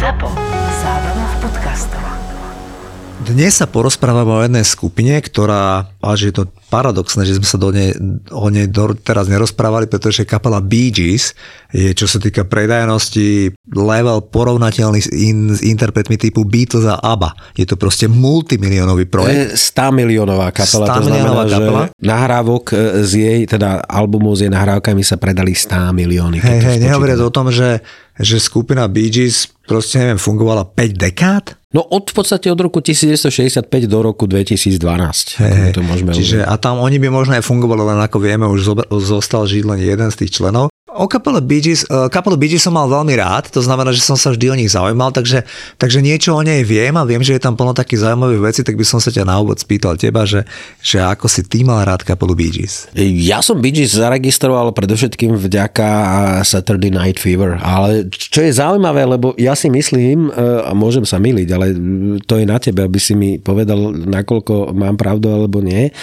ZAPO. Zábrná v podcastov. Dnes sa porozprávame o jednej skupine, ktorá, až je to paradoxné, že sme sa do nej, o nej do, teraz nerozprávali, pretože kapela Bee Gees je, čo sa týka predajnosti, level porovnateľný s, in, s interpretmi typu Beatles a ABBA. Je to proste multimiliónový projekt. 100 miliónová kapela, 100 to znamená, že kapela? nahrávok e, z jej, teda albumu s jej nahrávkami sa predali 100 milióny. Hej, to hej, nehovoriac o tom, že, že skupina Bee Gees proste, neviem, fungovala 5 dekád? No od v podstate od roku 1965 do roku 2012. Hej, ako to môžeme Čiže a tam oni by možno aj fungovali, len ako vieme, už zostal žiť len jeden z tých členov. O kapele Bee Gees, eh, kapelu Bee Gees som mal veľmi rád, to znamená, že som sa vždy o nich zaujímal, takže, takže niečo o nej viem a viem, že je tam plno takých zaujímavých vecí, tak by som sa ťa na úvod spýtal teba, že, že ako si ty mal rád kapelu Bee Gees. Ja som Bee Gees zaregistroval predovšetkým vďaka Saturday Night Fever, ale čo je zaujímavé, lebo ja si myslím, e, a môžem sa miliť, ale to je na tebe, aby si mi povedal, nakoľko mám pravdu alebo nie.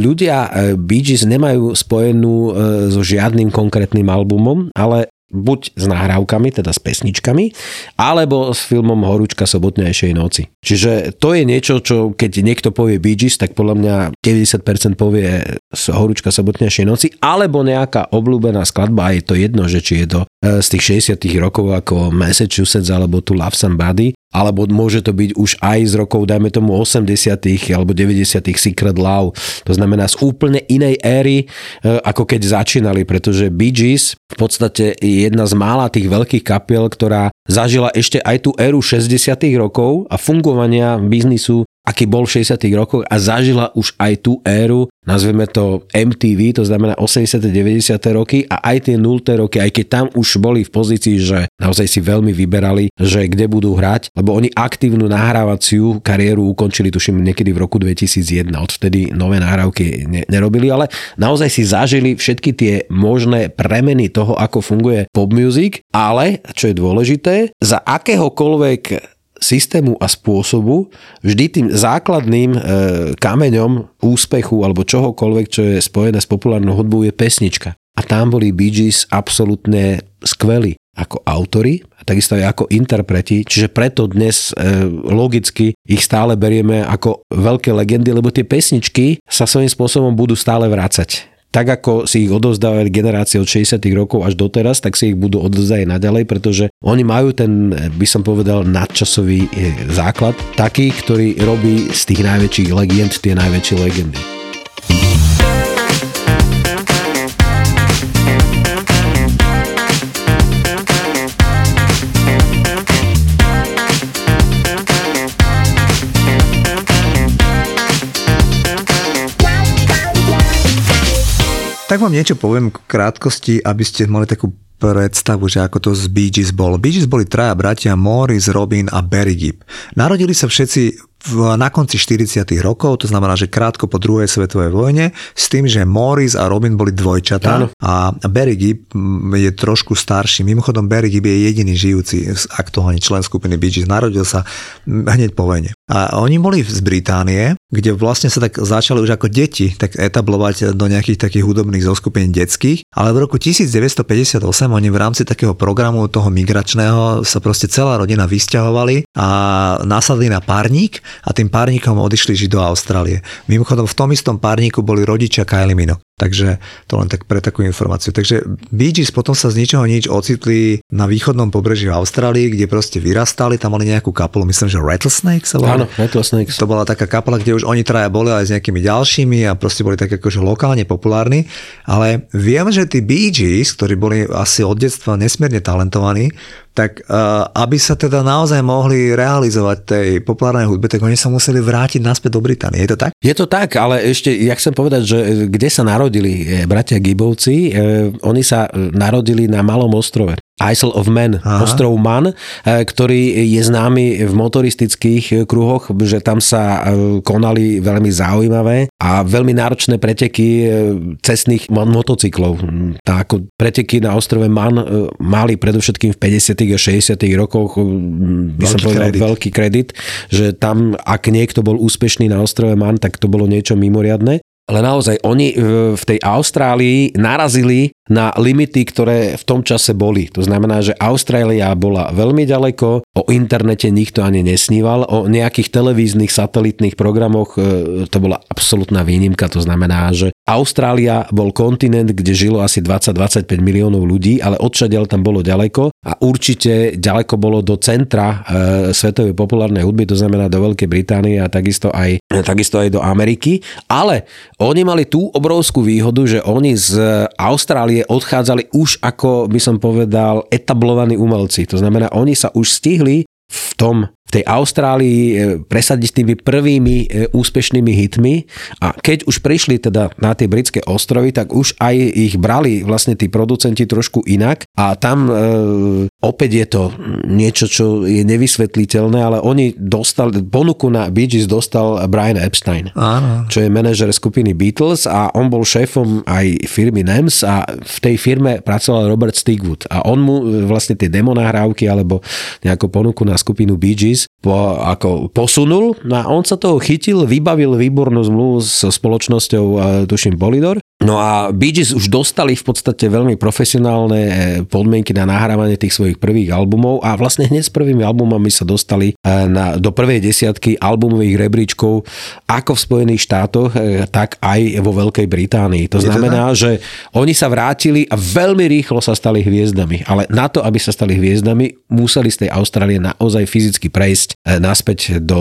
Ľudia Bee Gees nemajú spojenú so žiadnym konkrétnym albumom, ale buď s nahrávkami, teda s pesničkami, alebo s filmom Horúčka sobotnejšej noci. Čiže to je niečo, čo keď niekto povie Bee Gees, tak podľa mňa 90% povie Horúčka sobotnejšej noci, alebo nejaká obľúbená skladba, a je to jedno, že či je to e, z tých 60 rokov ako Massachusetts alebo tu Love Somebody, alebo môže to byť už aj z rokov, dajme tomu 80 alebo 90 Secret Love. To znamená z úplne inej éry, e, ako keď začínali, pretože Bee Gees v podstate je jedna z mála tých veľkých kapiel, ktorá zažila ešte aj tú éru 60 rokov a fungovania biznisu aký bol v 60 rokoch a zažila už aj tú éru, nazveme to MTV, to znamená 80 90 roky a aj tie 0 roky, aj keď tam už boli v pozícii, že naozaj si veľmi vyberali, že kde budú hrať, lebo oni aktívnu nahrávaciu kariéru ukončili, tuším, niekedy v roku 2001, odvtedy nové nahrávky ne- nerobili, ale naozaj si zažili všetky tie možné premeny toho, ako funguje pop music, ale, čo je dôležité, za akéhokoľvek systému a spôsobu vždy tým základným e, kameňom úspechu alebo čohokoľvek, čo je spojené s populárnou hudbou, je pesnička. A tam boli Bee Gees absolútne skvelí ako autory a takisto aj ako interpreti, čiže preto dnes e, logicky ich stále berieme ako veľké legendy, lebo tie pesničky sa svojím spôsobom budú stále vrácať tak ako si ich odovzdávali generácie od 60 rokov až doteraz, tak si ich budú odovzdávať naďalej, pretože oni majú ten, by som povedal, nadčasový eh, základ, taký, ktorý robí z tých najväčších legend tie najväčšie legendy. Tak vám niečo poviem k krátkosti, aby ste mali takú predstavu, že ako to z Bee Gees bolo. Bee Gees boli traja bratia, Morris, Robin a Barry Gibb. Narodili sa všetci v, na konci 40 rokov, to znamená, že krátko po druhej svetovej vojne, s tým, že Morris a Robin boli dvojčatá a Barry Gibb mm, je trošku starší. Mimochodom, Barry Gibb je jediný žijúci aktuálne člen skupiny Bee Gees. Narodil sa mm, hneď po vojne. A oni boli z Británie, kde vlastne sa tak začali už ako deti tak etablovať do nejakých takých hudobných zoskupení detských, ale v roku 1958 oni v rámci takého programu toho migračného sa proste celá rodina vysťahovali a nasadli na párnik a tým párnikom odišli žiť do Austrálie. Mimochodom v tom istom párniku boli rodičia Kylie Minogue. Takže to len tak pre takú informáciu. Takže Bee Gees potom sa z ničoho nič ocitli na východnom pobreží v Austrálii, kde proste vyrastali, tam mali nejakú kapelu, myslím, že Rattlesnake sa volá. Áno, Rattlesnakes. To bola taká kapela, kde už oni traja boli aj s nejakými ďalšími a proste boli tak akože lokálne populárni. Ale viem, že tí Bee Gees, ktorí boli asi od detstva nesmierne talentovaní, tak uh, aby sa teda naozaj mohli realizovať tej populárnej hudbe, tak oni sa museli vrátiť naspäť do Británie. Je to tak? Je to tak, ale ešte, ja chcem povedať, že e, kde sa narodili e, bratia Gibovci, e, oni sa e, narodili na malom ostrove. Isle of Man, Aha. ostrov Man, ktorý je známy v motoristických kruhoch, že tam sa konali veľmi zaujímavé a veľmi náročné preteky cestných mo- motocyklov. Tak ako preteky na ostrove Man mali predovšetkým v 50. a 60. rokoch by som Veľký povedal kredit. veľký kredit, že tam, ak niekto bol úspešný na ostrove Man, tak to bolo niečo mimoriadne. Ale naozaj, oni v v tej Austrálii narazili na limity, ktoré v tom čase boli. To znamená, že Austrália bola veľmi ďaleko, o internete nikto ani nesníval, o nejakých televíznych satelitných programoch e, to bola absolútna výnimka. To znamená, že Austrália bol kontinent, kde žilo asi 20-25 miliónov ľudí, ale odšadiaľ tam bolo ďaleko a určite ďaleko bolo do centra e, svetovej populárnej hudby, to znamená do Veľkej Británie a takisto aj, takisto aj do Ameriky. Ale oni mali tú obrovskú výhodu, že oni z Austrálie odchádzali už ako by som povedal etablovaní umelci. To znamená, oni sa už stihli v tom v tej Austrálii e, presadiť s tými prvými e, úspešnými hitmi. A keď už prišli teda na tie britské ostrovy, tak už aj ich brali vlastne tí producenti trošku inak. A tam e, opäť je to niečo, čo je nevysvetliteľné, ale oni dostali, ponuku na Bee Gees dostal Brian Epstein, Áno. čo je manažer skupiny Beatles a on bol šéfom aj firmy NEMS a v tej firme pracoval Robert Stigwood. A on mu e, vlastne tie demo nahrávky alebo nejakú ponuku na skupinu Bee Gees po, ako posunul. No a on sa toho chytil, vybavil výbornú zmluvu so spoločnosťou, tuším, Polydor No a Bee Gees už dostali v podstate veľmi profesionálne e, podmienky na nahrávanie tých svojich prvých albumov a vlastne hneď s prvými albumami sa dostali e, na, do prvej desiatky albumových rebríčkov ako v Spojených štátoch, e, tak aj vo Veľkej Británii. To znamená, že oni sa vrátili a veľmi rýchlo sa stali hviezdami, ale na to, aby sa stali hviezdami, museli z tej Austrálie naozaj fyzicky prejsť naspäť do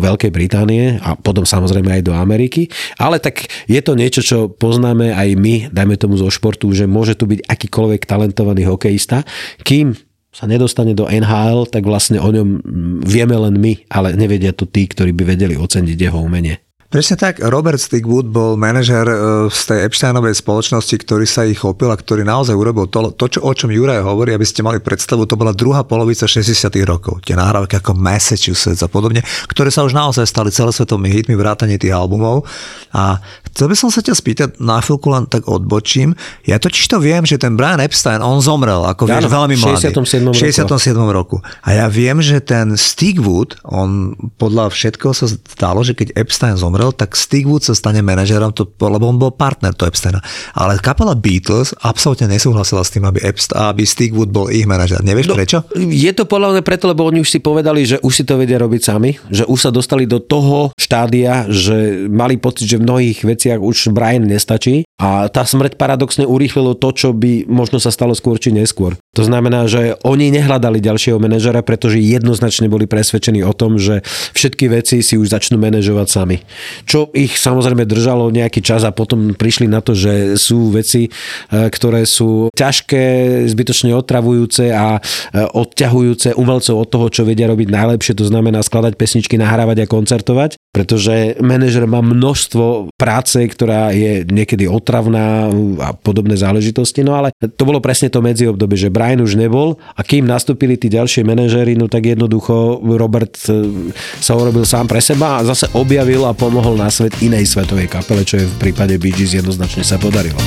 Veľkej Británie a potom samozrejme aj do Ameriky. Ale tak je to niečo, čo pozná poznáme aj my, dajme tomu zo športu, že môže tu byť akýkoľvek talentovaný hokejista, kým sa nedostane do NHL, tak vlastne o ňom vieme len my, ale nevedia to tí, ktorí by vedeli oceniť jeho umenie. Presne tak, Robert Stigwood bol manažer e, z tej Epsteinovej spoločnosti, ktorý sa ich chopil a ktorý naozaj urobil to, to čo, o čom Juraj hovorí, aby ste mali predstavu, to bola druhá polovica 60. rokov. Tie nahrávky ako Massachusetts a podobne, ktoré sa už naozaj stali celosvetovými hitmi, vrátanie tých albumov. A chcel by som sa ťa spýtať, na chvíľku len tak odbočím. Ja totiž to viem, že ten Brian Epstein, on zomrel, ako vieš, veľmi mladý. 67. 67. roku. A ja viem, že ten Stigwood, on podľa všetkého sa stalo, že keď Epstein zomrel, zomrel, tak Stigwood sa stane manažerom, to, lebo on bol partner to Epsteina. Ale kapela Beatles absolútne nesúhlasila s tým, aby, Epst, aby Stigwood bol ich manažer. Nevieš no, prečo? Je to podľa mňa preto, lebo oni už si povedali, že už si to vedia robiť sami, že už sa dostali do toho štádia, že mali pocit, že v mnohých veciach už Brian nestačí a tá smrť paradoxne urýchlilo to, čo by možno sa stalo skôr či neskôr. To znamená, že oni nehľadali ďalšieho manažera, pretože jednoznačne boli presvedčení o tom, že všetky veci si už začnú manažovať sami. Čo ich samozrejme držalo nejaký čas a potom prišli na to, že sú veci, e, ktoré sú ťažké, zbytočne otravujúce a e, odťahujúce umelcov od toho, čo vedia robiť najlepšie, to znamená skladať pesničky, nahrávať a koncertovať, pretože manažer má množstvo práce, ktorá je niekedy otravná a podobné záležitosti, no ale to bolo presne to medziobdobie, že Brian už nebol a kým nastúpili tí ďalšie manažéri, no tak jednoducho Robert e, sa urobil sám pre seba a zase objavil a pomohol na svet inej svetovej kapele, čo je v prípade Bee Gees jednoznačne sa podarilo.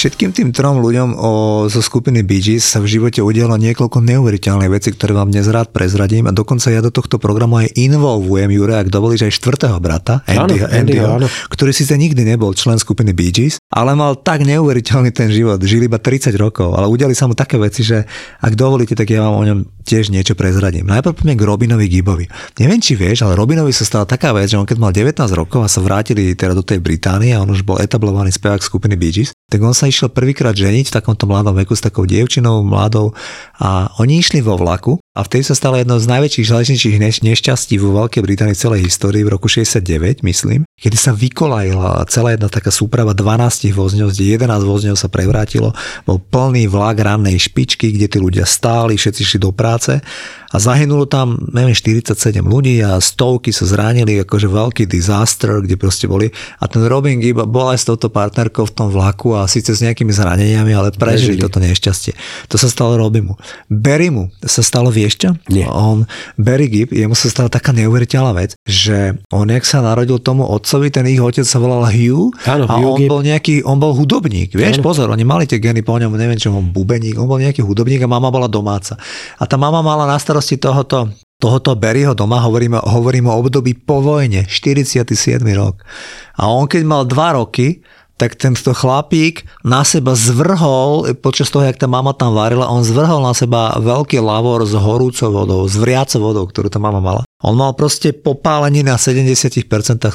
Všetkým tým trom ľuďom o, zo skupiny Bee Gees sa v živote udialo niekoľko neuveriteľných vecí, ktoré vám dnes rád prezradím a dokonca ja do tohto programu aj involvujem Jure, ak dovolíš aj štvrtého brata, Andyho, Andyho, Andyho, ktorý síce nikdy nebol člen skupiny Bee Gees, ale mal tak neuveriteľný ten život, žil iba 30 rokov, ale udiali sa mu také veci, že ak dovolíte, tak ja vám o ňom tiež niečo prezradím. Najprv poďme k Robinovi Gibovi. Neviem, či vieš, ale Robinovi sa stala taká vec, že on keď mal 19 rokov a sa vrátili teda do tej Británie a on už bol etablovaný spevák skupiny Bee Gees, tak on sa išiel prvýkrát ženiť v takomto mladom veku s takou dievčinou mladou a oni išli vo vlaku a vtedy sa stalo jedno z najväčších železničných nešťastí vo Veľkej Británii celej histórii v roku 69, myslím, kedy sa vykolajila celá jedna taká súprava 12 vozňov, kde 11 vozňov sa prevrátilo, bol plný vlak rannej špičky, kde tí ľudia stáli, všetci šli do práce a zahynulo tam, neviem, 47 ľudí a stovky sa zranili, akože veľký disaster, kde proste boli. A ten Robin Gibb bol aj s touto partnerkou v tom vlaku a síce s nejakými zraneniami, ale prežili, prežili. toto nešťastie. To sa stalo Robimu. Berrymu sa stalo, vieš čo? Nie. On, Barry Gibb, jemu sa stala taká neuveriteľná vec, že on, jak sa narodil tomu otcovi, otcovi, ten ich otec sa volal Hugh Áno, a Hugh on Gibb. bol nejaký, on bol hudobník, vieš, Áno. pozor, oni mali tie geny po ňom, neviem čo, on bubeník, on bol nejaký hudobník a mama bola domáca. A tá mama mala na starosti tohoto tohoto Berryho doma, hovoríme, hovoríme o období po vojne, 47. rok. A on keď mal 2 roky, tak tento chlapík na seba zvrhol, počas toho, jak tá mama tam varila, on zvrhol na seba veľký lavor s horúcou vodou, s vriacou vodou, ktorú tá mama mala. On mal proste popálenie na 70%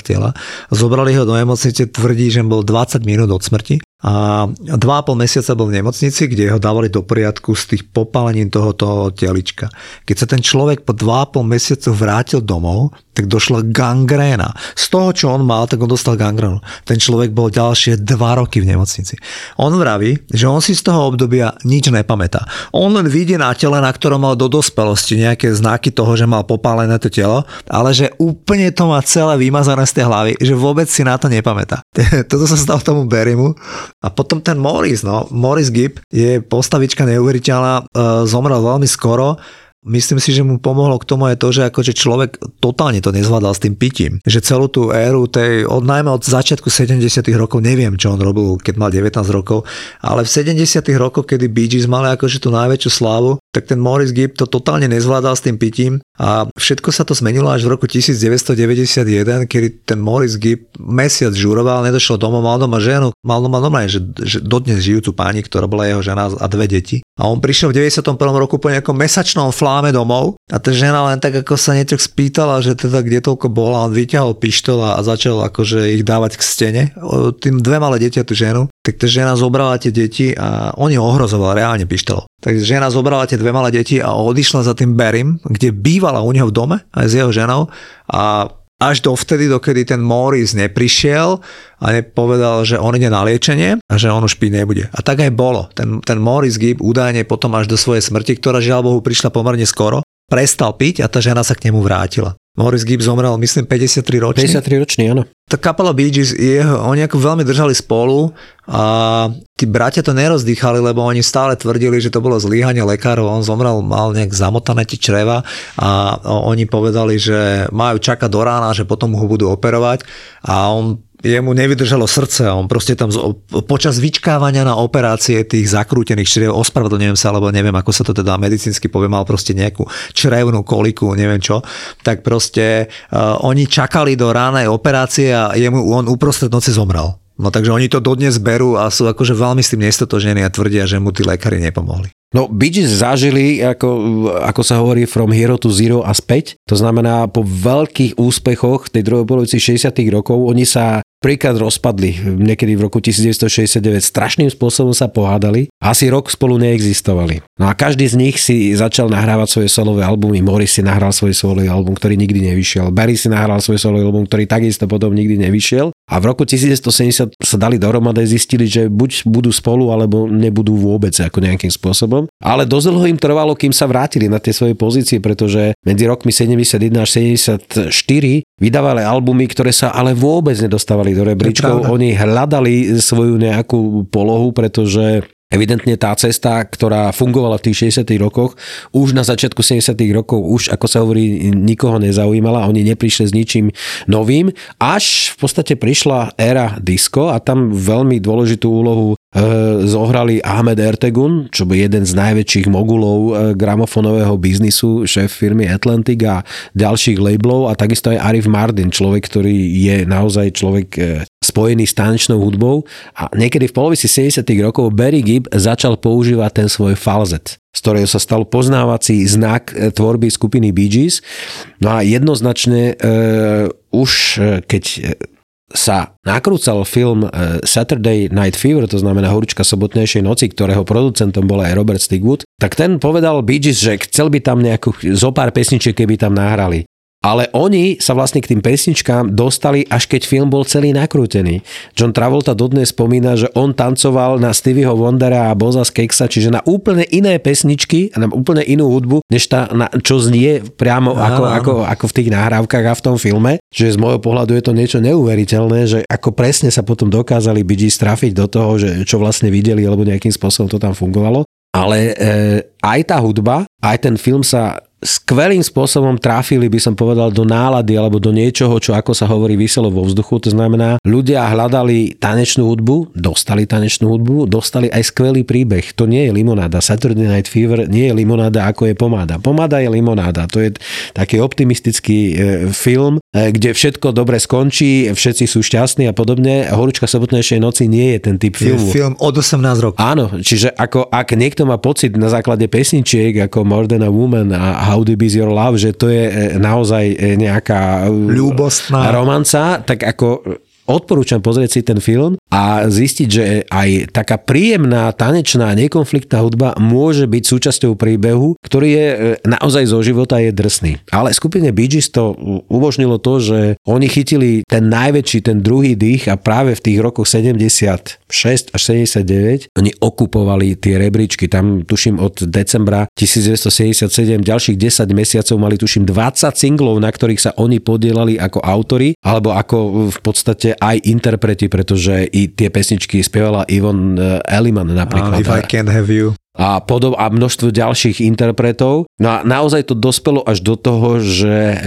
tela. Zobrali ho do nemocnice, tvrdí, že bol 20 minút od smrti. A 2,5 mesiaca bol v nemocnici, kde ho dávali do poriadku z tých popálením tohoto telička. Keď sa ten človek po 2,5 mesiacu vrátil domov, tak došla gangréna. Z toho, čo on mal, tak on dostal gangrénu. Ten človek bol ďalšie 2 roky v nemocnici. On vraví, že on si z toho obdobia nič nepamätá. On len vidí na tele, na ktorom mal do dospelosti nejaké znaky toho, že mal popálené to telo, ale že úplne to má celé vymazané z tej hlavy, že vôbec si na to nepamätá. Toto sa stalo tomu Berimu. A potom ten Morris, no, Morris Gibb je postavička neuveriteľná, e, zomrel veľmi skoro, Myslím si, že mu pomohlo k tomu aj to, že akože človek totálne to nezvládal s tým pitím. Že celú tú éru, tej, od, najmä od začiatku 70 rokov, neviem, čo on robil, keď mal 19 rokov, ale v 70 rokoch, kedy Bee Gees mali akože tú najväčšiu slávu, tak ten Morris Gibb to totálne nezvládal s tým pitím a všetko sa to zmenilo až v roku 1991, kedy ten Morris Gibb mesiac žuroval, nedošiel domov, mal doma ženu, mal doma normálne, že, že dodnes žijúcu pani, ktorá bola jeho žena a dve deti. A on prišiel v 91. roku po nejakom mesačnom fláme domov a tá žena len tak ako sa niečo spýtala, že teda kde toľko bola, on vyťahol pištol a začal akože ich dávať k stene. Tým dve malé a tú ženu. Tak tá žena zobrala tie deti a on ju ohrozoval reálne pištolom. Takže žena zobrala tie dve malé deti a odišla za tým Berim, kde bývala u neho v dome aj s jeho ženou a až dovtedy, dokedy ten Morris neprišiel a nepovedal, že on ide na liečenie a že on už piť nebude. A tak aj bolo. Ten, ten Morris Gibb údajne potom až do svojej smrti, ktorá žiaľ Bohu prišla pomerne skoro, prestal piť a tá žena sa k nemu vrátila. Morris Gibb zomrel, myslím, 53 ročný. 53 ročný, áno. Tá kapela Bee Gees, jeho, oni ako veľmi držali spolu a tí bratia to nerozdýchali, lebo oni stále tvrdili, že to bolo zlíhanie lekárov. On zomrel, mal nejak zamotané tie čreva a oni povedali, že majú čakať do rána, že potom ho budú operovať a on jemu nevydržalo srdce on proste tam z- počas vyčkávania na operácie tých zakrútených čriev, ospravedlňujem sa, alebo neviem, ako sa to teda medicínsky povie, mal proste nejakú črevnú koliku, neviem čo, tak proste uh, oni čakali do ránej operácie a jemu on uprostred noci zomrel. No takže oni to dodnes berú a sú akože veľmi s tým nestotožení a tvrdia, že mu tí lekári nepomohli. No, Bee Gees zažili, ako, ako sa hovorí, from hero to zero a späť. To znamená, po veľkých úspechoch tej druhej polovici 60 rokov, oni sa príklad rozpadli. Niekedy v roku 1969 strašným spôsobom sa pohádali. Asi rok spolu neexistovali. No a každý z nich si začal nahrávať svoje solové albumy. Morris si nahral svoj solový album, ktorý nikdy nevyšiel. Barry si nahral svoj solový album, ktorý takisto potom nikdy nevyšiel. A v roku 1970 sa dali dohromady a zistili, že buď budú spolu, alebo nebudú vôbec ako nejakým spôsobom. Ale dosť dlho im trvalo, kým sa vrátili na tie svoje pozície, pretože medzi rokmi 71 až 74 vydávali albumy, ktoré sa ale vôbec nedostávali do rebríčkov. Oni hľadali svoju nejakú polohu, pretože Evidentne tá cesta, ktorá fungovala v tých 60 rokoch, už na začiatku 70 rokov už, ako sa hovorí, nikoho nezaujímala, oni neprišli s ničím novým, až v podstate prišla éra disco a tam veľmi dôležitú úlohu zohrali Ahmed Ertegun, čo bol jeden z najväčších mogulov e, gramofonového biznisu, šéf firmy Atlantic a ďalších labelov a takisto aj Arif Mardin, človek, ktorý je naozaj človek e, spojený s tanečnou hudbou a niekedy v polovici 70 rokov Barry Gibb začal používať ten svoj falzet z ktorého sa stal poznávací znak tvorby skupiny Bee Gees. No a jednoznačne e, už keď sa nakrúcal film e, Saturday Night Fever, to znamená Horúčka sobotnejšej noci, ktorého producentom bol aj Robert Stigwood, tak ten povedal Bee Gees, že chcel by tam nejakú, zo pár pesničiek, keby tam nahrali. Ale oni sa vlastne k tým pesničkám dostali, až keď film bol celý nakrútený. John Travolta dodnes spomína, že on tancoval na Stevieho Wondera a Boza Skeksa, čiže na úplne iné pesničky a na úplne inú hudbu, než tá, na, čo znie priamo ako, ako, ako v tých nahrávkach a v tom filme. Čiže z môjho pohľadu je to niečo neuveriteľné, že ako presne sa potom dokázali Bee Gees trafiť do toho, že čo vlastne videli, alebo nejakým spôsobom to tam fungovalo. Ale e, aj tá hudba, aj ten film sa skvelým spôsobom trafili, by som povedal, do nálady alebo do niečoho, čo ako sa hovorí vyselo vo vzduchu. To znamená, ľudia hľadali tanečnú hudbu, dostali tanečnú hudbu, dostali aj skvelý príbeh. To nie je limonáda. Saturday Night Fever nie je limonáda, ako je pomáda. Pomáda je limonáda. To je taký optimistický e, film, e, kde všetko dobre skončí, všetci sú šťastní a podobne. Horúčka sobotnejšej noci nie je ten typ filmu. Je film od 18 rokov. Áno, čiže ako, ak niekto má pocit na základe pesničiek ako More Than a Woman a How Deep Is Your Love, že to je e, naozaj e, nejaká Ľúbostná. romanca, tak ako odporúčam pozrieť si ten film a zistiť, že aj taká príjemná, tanečná, nekonfliktná hudba môže byť súčasťou príbehu, ktorý je e, naozaj zo života je drsný. Ale skupine Bee Gees to umožnilo to, že oni chytili ten najväčší, ten druhý dých a práve v tých rokoch 76 až 79 oni okupovali tie rebríčky. Tam tuším od decembra 1977 ďalších 10 mesiacov mali tuším 20 singlov, na ktorých sa oni podielali ako autory alebo ako v podstate aj interpreti, pretože i tie pesničky spievala Ivon eh, Elliman napríklad. If I can't have you a, podob, a množstvo ďalších interpretov. No a naozaj to dospelo až do toho, že e,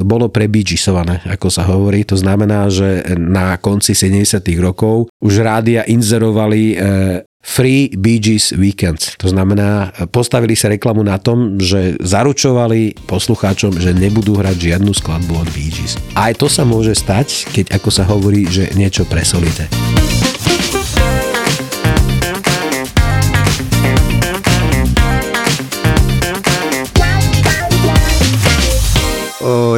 bolo prebíčisované, ako sa hovorí. To znamená, že na konci 70 rokov už rádia inzerovali e, Free Bee Gees Weekends. To znamená, postavili sa reklamu na tom, že zaručovali poslucháčom, že nebudú hrať žiadnu skladbu od Bee Gees. Aj to sa môže stať, keď ako sa hovorí, že niečo presolíte.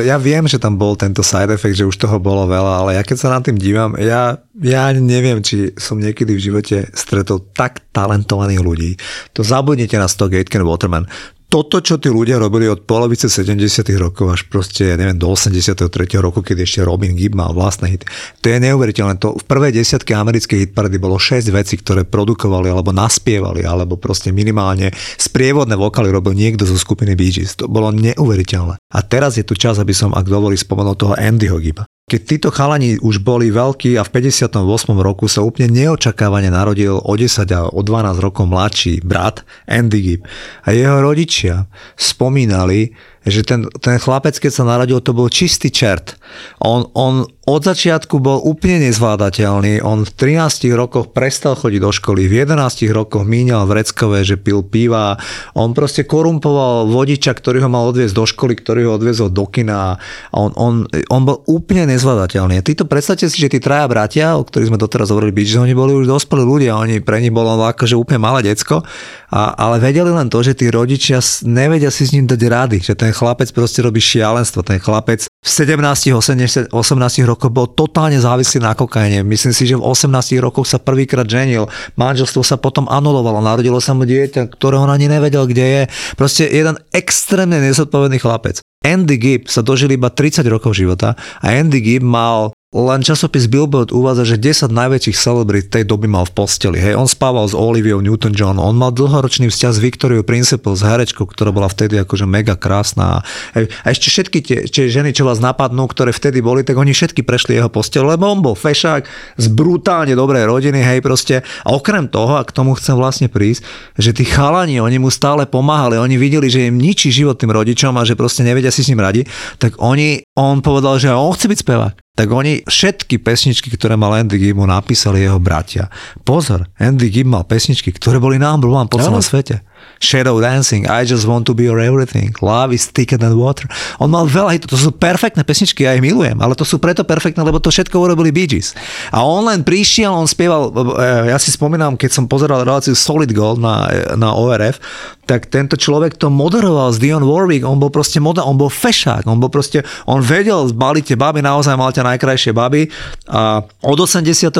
Ja viem, že tam bol tento side effect, že už toho bolo veľa, ale ja keď sa nad tým dívam, ja, ja neviem, či som niekedy v živote stretol tak talentovaných ľudí. To zabudnite na 100 Gateken Waterman toto, čo tí ľudia robili od polovice 70 rokov až proste, neviem, do 83. roku, keď ešte Robin Gibb mal vlastné hity, to je neuveriteľné. To v prvej desiatke americkej hitparady bolo 6 vecí, ktoré produkovali alebo naspievali, alebo proste minimálne sprievodné vokály robil niekto zo skupiny Bee Gees. To bolo neuveriteľné. A teraz je tu čas, aby som, ak dovolí, spomenul toho Andyho Gibba. Keď títo chalani už boli veľkí a v 58. roku sa úplne neočakávane narodil o 10 a o 12 rokov mladší brat Andy Gibb. A jeho rodičia spomínali, že ten, ten chlapec, keď sa narodil, to bol čistý čert. On, on od začiatku bol úplne nezvládateľný. On v 13 rokoch prestal chodiť do školy, v 11 rokoch míňal vreckové, že pil piva. On proste korumpoval vodiča, ktorý ho mal odviezť do školy, ktorý ho odviezol do kina. On, on, on bol úplne nezvládateľný. Títo predstavte si, že tí traja bratia, o ktorých sme doteraz hovorili, že oni boli už dospelí ľudia, oni pre nich bolo akože úplne malé decko, a, ale vedeli len to, že tí rodičia nevedia si s ním dať rady, že ten chlapec proste robí šialenstvo, ten chlapec v 17, 18, 18 rokoch bol totálne závislý na kokaine. Myslím si, že v 18 rokoch sa prvýkrát ženil. Manželstvo sa potom anulovalo. Narodilo sa mu dieťa, ktorého ani nevedel, kde je. Proste jeden extrémne nezodpovedný chlapec. Andy Gibb sa dožil iba 30 rokov života a Andy Gibb mal len časopis Billboard uvádza, že 10 najväčších celebrit tej doby mal v posteli. Hej, on spával s Oliviou Newton-John, on mal dlhoročný vzťah s Victoriou Principal, s herečkou, ktorá bola vtedy akože mega krásna. Hej, a ešte všetky tie, tie ženy, čo vás napadnú, ktoré vtedy boli, tak oni všetky prešli jeho postel, lebo on bol fešák z brutálne dobrej rodiny, hej, proste. A okrem toho, a k tomu chcem vlastne prísť, že tí chalani, oni mu stále pomáhali, oni videli, že im ničí život tým rodičom a že proste nevedia si s ním radi, tak oni, on povedal, že on chce byť spevák tak oni všetky pesničky, ktoré mal Andy Gibb, mu napísali jeho bratia. Pozor, Andy Gibb mal pesničky, ktoré boli number one po celom svete. Shadow Dancing, I Just Want to Be Your Everything, Love is Thicker Than Water. On mal veľa hitov, to sú perfektné pesničky, ja ich milujem, ale to sú preto perfektné, lebo to všetko urobili Bee Gees. A on len prišiel, on spieval, e, ja si spomínam, keď som pozeral reláciu Solid Gold na, na ORF, tak tento človek to moderoval s Dion Warwick, on bol proste moda, on bol fešák, on bol proste, on vedel zbaliť tie baby, naozaj mal tie najkrajšie baby a od 82.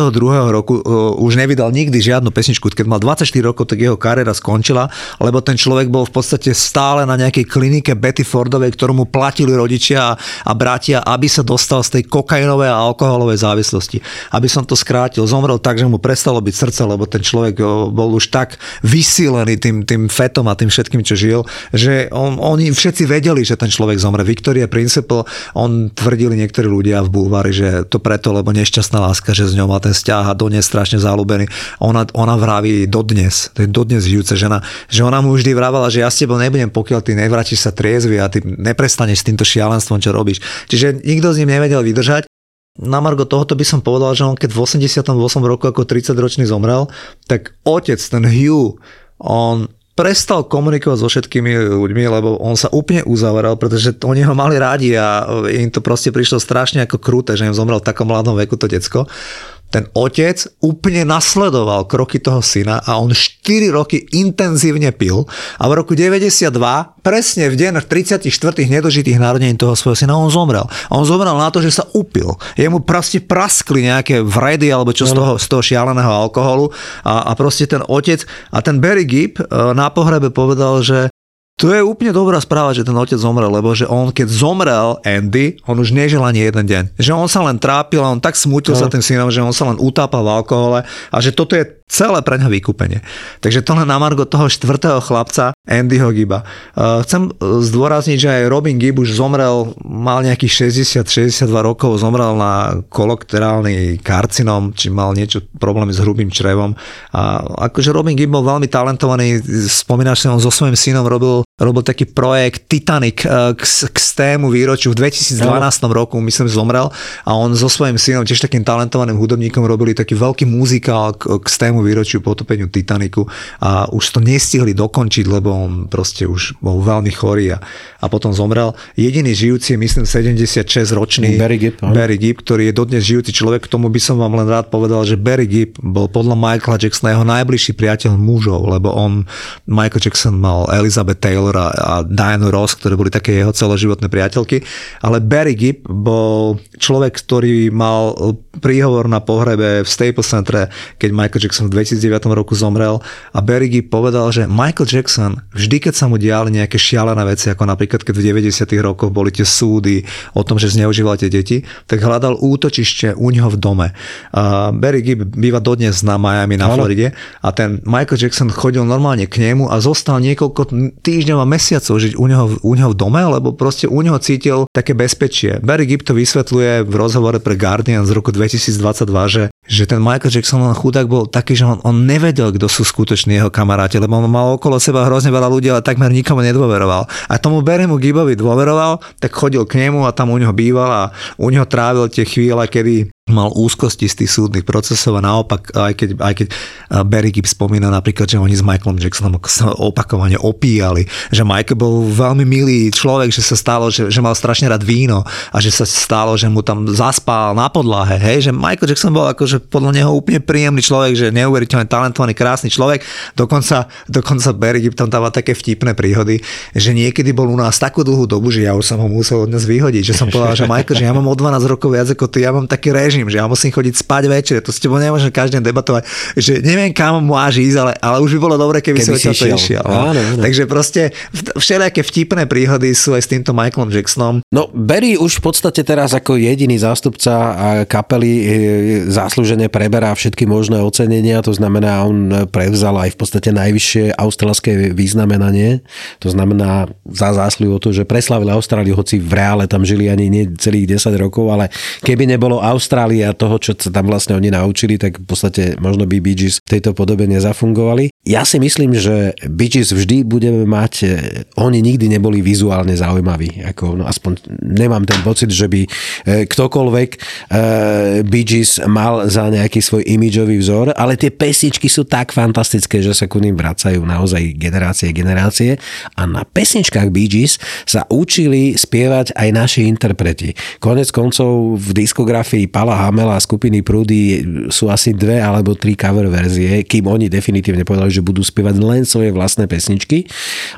roku uh, už nevydal nikdy žiadnu pesničku, keď mal 24 rokov, tak jeho kariéra skončila, lebo ten človek bol v podstate stále na nejakej klinike Betty Fordovej, ktorú mu platili rodičia a, a bratia, aby sa dostal z tej kokainovej a alkoholovej závislosti. Aby som to skrátil, zomrel tak, že mu prestalo byť srdce, lebo ten človek bol už tak vysílený tým, tým fetom a tým všetkým, čo žil, že on, oni všetci vedeli, že ten človek zomre. Victoria Principle, on tvrdili niektorí ľudia v Bulvári, že to preto, lebo nešťastná láska, že z ňou má ten vzťah a dodnes strašne zalúbený. Ona, ona vraví dodnes, to je dodnes žijúca žena, že ona mu vždy vravala, že ja s tebou nebudem, pokiaľ ty nevrátiš sa triezvy a ty neprestaneš s týmto šialenstvom, čo robíš. Čiže nikto s ním nevedel vydržať na Margo tohoto by som povedal, že on keď v 88 roku ako 30 ročný zomrel, tak otec, ten Hugh, on prestal komunikovať so všetkými ľuďmi, lebo on sa úplne uzavrel, pretože oni ho mali rádi a im to proste prišlo strašne ako krúte, že im zomrel v takom mladom veku to decko ten otec úplne nasledoval kroky toho syna a on 4 roky intenzívne pil a v roku 92, presne v deň 34 nedožitých narodení toho svojho syna, on zomrel. A on zomrel na to, že sa upil. Jemu proste praskli nejaké vredy alebo čo z toho, z toho šialeného alkoholu a, a proste ten otec a ten Barry Gibb e, na pohrebe povedal, že to je úplne dobrá správa, že ten otec zomrel, lebo že on keď zomrel Andy, on už nežil ani jeden deň. Že on sa len trápil a on tak smútil no. sa tým synom, že on sa len utápal v alkohole a že toto je celé pre ňa vykúpenie. Takže to len na margo toho štvrtého chlapca Andyho Giba. Chcem zdôrazniť, že aj Robin Gibb už zomrel, mal nejakých 60-62 rokov, zomrel na kolokterálny karcinom, či mal niečo problémy s hrubým črevom. A akože Robin Gibb bol veľmi talentovaný, spomínaš si, on so svojím synom robil robil taký projekt Titanic eh, k, k stému výročiu v 2012 no. roku, myslím, zomrel a on so svojím synom, tiež takým talentovaným hudobníkom, robili taký veľký muzikál k, k stému výročiu potopeniu Titaniku a už to nestihli dokončiť, lebo on proste už bol veľmi chorý a, a potom zomrel. Jediný žijúci je, myslím, 76 ročný Barry Gibb, Barry Gibb, ktorý je dodnes žijúci človek. K tomu by som vám len rád povedal, že Barry Gibb bol podľa Michaela Jacksona jeho najbližší priateľ mužov, lebo on, Michael Jackson mal Elizabeth Taylor a, a Diana Ross, ktoré boli také jeho celoživotné priateľky, ale Barry Gibb bol človek, ktorý mal príhovor na pohrebe v Staples Centre, keď Michael Jackson 2009 roku zomrel a Gibb povedal, že Michael Jackson vždy, keď sa mu diali nejaké šialené veci, ako napríklad keď v 90 rokoch boli tie súdy o tom, že zneužíval tie deti, tak hľadal útočište u neho v dome. Uh, Gibb býva dodnes na Miami na Floride a ten Michael Jackson chodil normálne k nemu a zostal niekoľko týždňov a mesiacov žiť u neho, u neho v dome, lebo proste u neho cítil také bezpečie. Barry Gibb to vysvetľuje v rozhovore pre Guardian z roku 2022, že že ten Michael Jackson chudák bol taký, že on, on nevedel, kto sú skutoční jeho kamaráti, lebo on mal okolo seba hrozne veľa ľudí, ale takmer nikomu nedôveroval. A tomu Berrymu Gibbovi dôveroval, tak chodil k nemu a tam u neho býval a u neho trávil tie chvíle, kedy mal úzkosti z tých súdnych procesov a naopak, aj keď, aj keď Barry Gibb spomína napríklad, že oni s Michaelom Jacksonom opakovane opíjali, že Michael bol veľmi milý človek, že sa stalo, že, že mal strašne rád víno a že sa stalo, že mu tam zaspal na podlahe, hej, že Michael Jackson bol akože podľa neho úplne príjemný človek, že neuveriteľne talentovaný, krásny človek, dokonca, dokonca Barry Gibb tam dáva také vtipné príhody, že niekedy bol u nás takú dlhú dobu, že ja už som ho musel od nás vyhodiť, že som povedal, že Michael, že ja mám o 12 rokov viac ako ty, ja mám taký rež režim, že ja musím chodiť spať večer, to s tebou nemôžem každý deň debatovať, že neviem kam môže ísť, ale, ale už by bolo dobre, keby, keby som to išiel. No. Áno, áno. Takže proste všelijaké vtipné príhody sú aj s týmto Michaelom Jacksonom. No Barry už v podstate teraz ako jediný zástupca kapely e, zaslúžene preberá všetky možné ocenenia, to znamená, on prevzal aj v podstate najvyššie australské významenanie, to znamená za zásluhu to, že preslavil Austráliu, hoci v reále tam žili ani nie celých 10 rokov, ale keby nebolo Austrália, Austrália toho, čo sa tam vlastne oni naučili, tak v podstate možno by Bee Gees v tejto podobe nezafungovali. Ja si myslím, že Bee Gees vždy budeme mať, e, oni nikdy neboli vizuálne zaujímaví. Ako, no aspoň nemám ten pocit, že by e, ktokoľvek e, Bee Gees mal za nejaký svoj imidžový vzor, ale tie pesničky sú tak fantastické, že sa ku ním vracajú naozaj generácie generácie a na pesničkách Bee Gees sa učili spievať aj naši interpreti. Konec koncov v diskografii Pala Pavla Hamela a skupiny Prúdy sú asi dve alebo tri cover verzie, kým oni definitívne povedali, že budú spievať len svoje vlastné pesničky.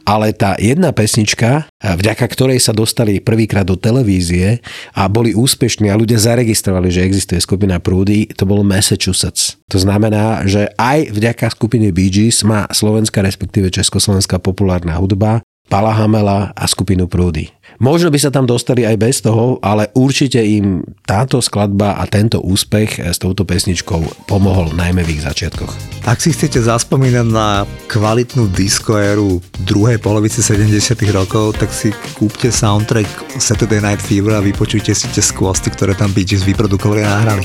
Ale tá jedna pesnička, vďaka ktorej sa dostali prvýkrát do televízie a boli úspešní a ľudia zaregistrovali, že existuje skupina Prúdy, to bolo Massachusetts. To znamená, že aj vďaka skupine Bee Gees má slovenská respektíve československá populárna hudba Pala Hamela a skupinu Prúdy. Možno by sa tam dostali aj bez toho, ale určite im táto skladba a tento úspech s touto pesničkou pomohol najmä v ich začiatkoch. Ak si chcete zaspomínať na kvalitnú diskoéru druhej polovice 70 rokov, tak si kúpte soundtrack Saturday Night Fever a vypočujte si tie skvosty, ktoré tam Bee Gees vyprodukovali a nahrali.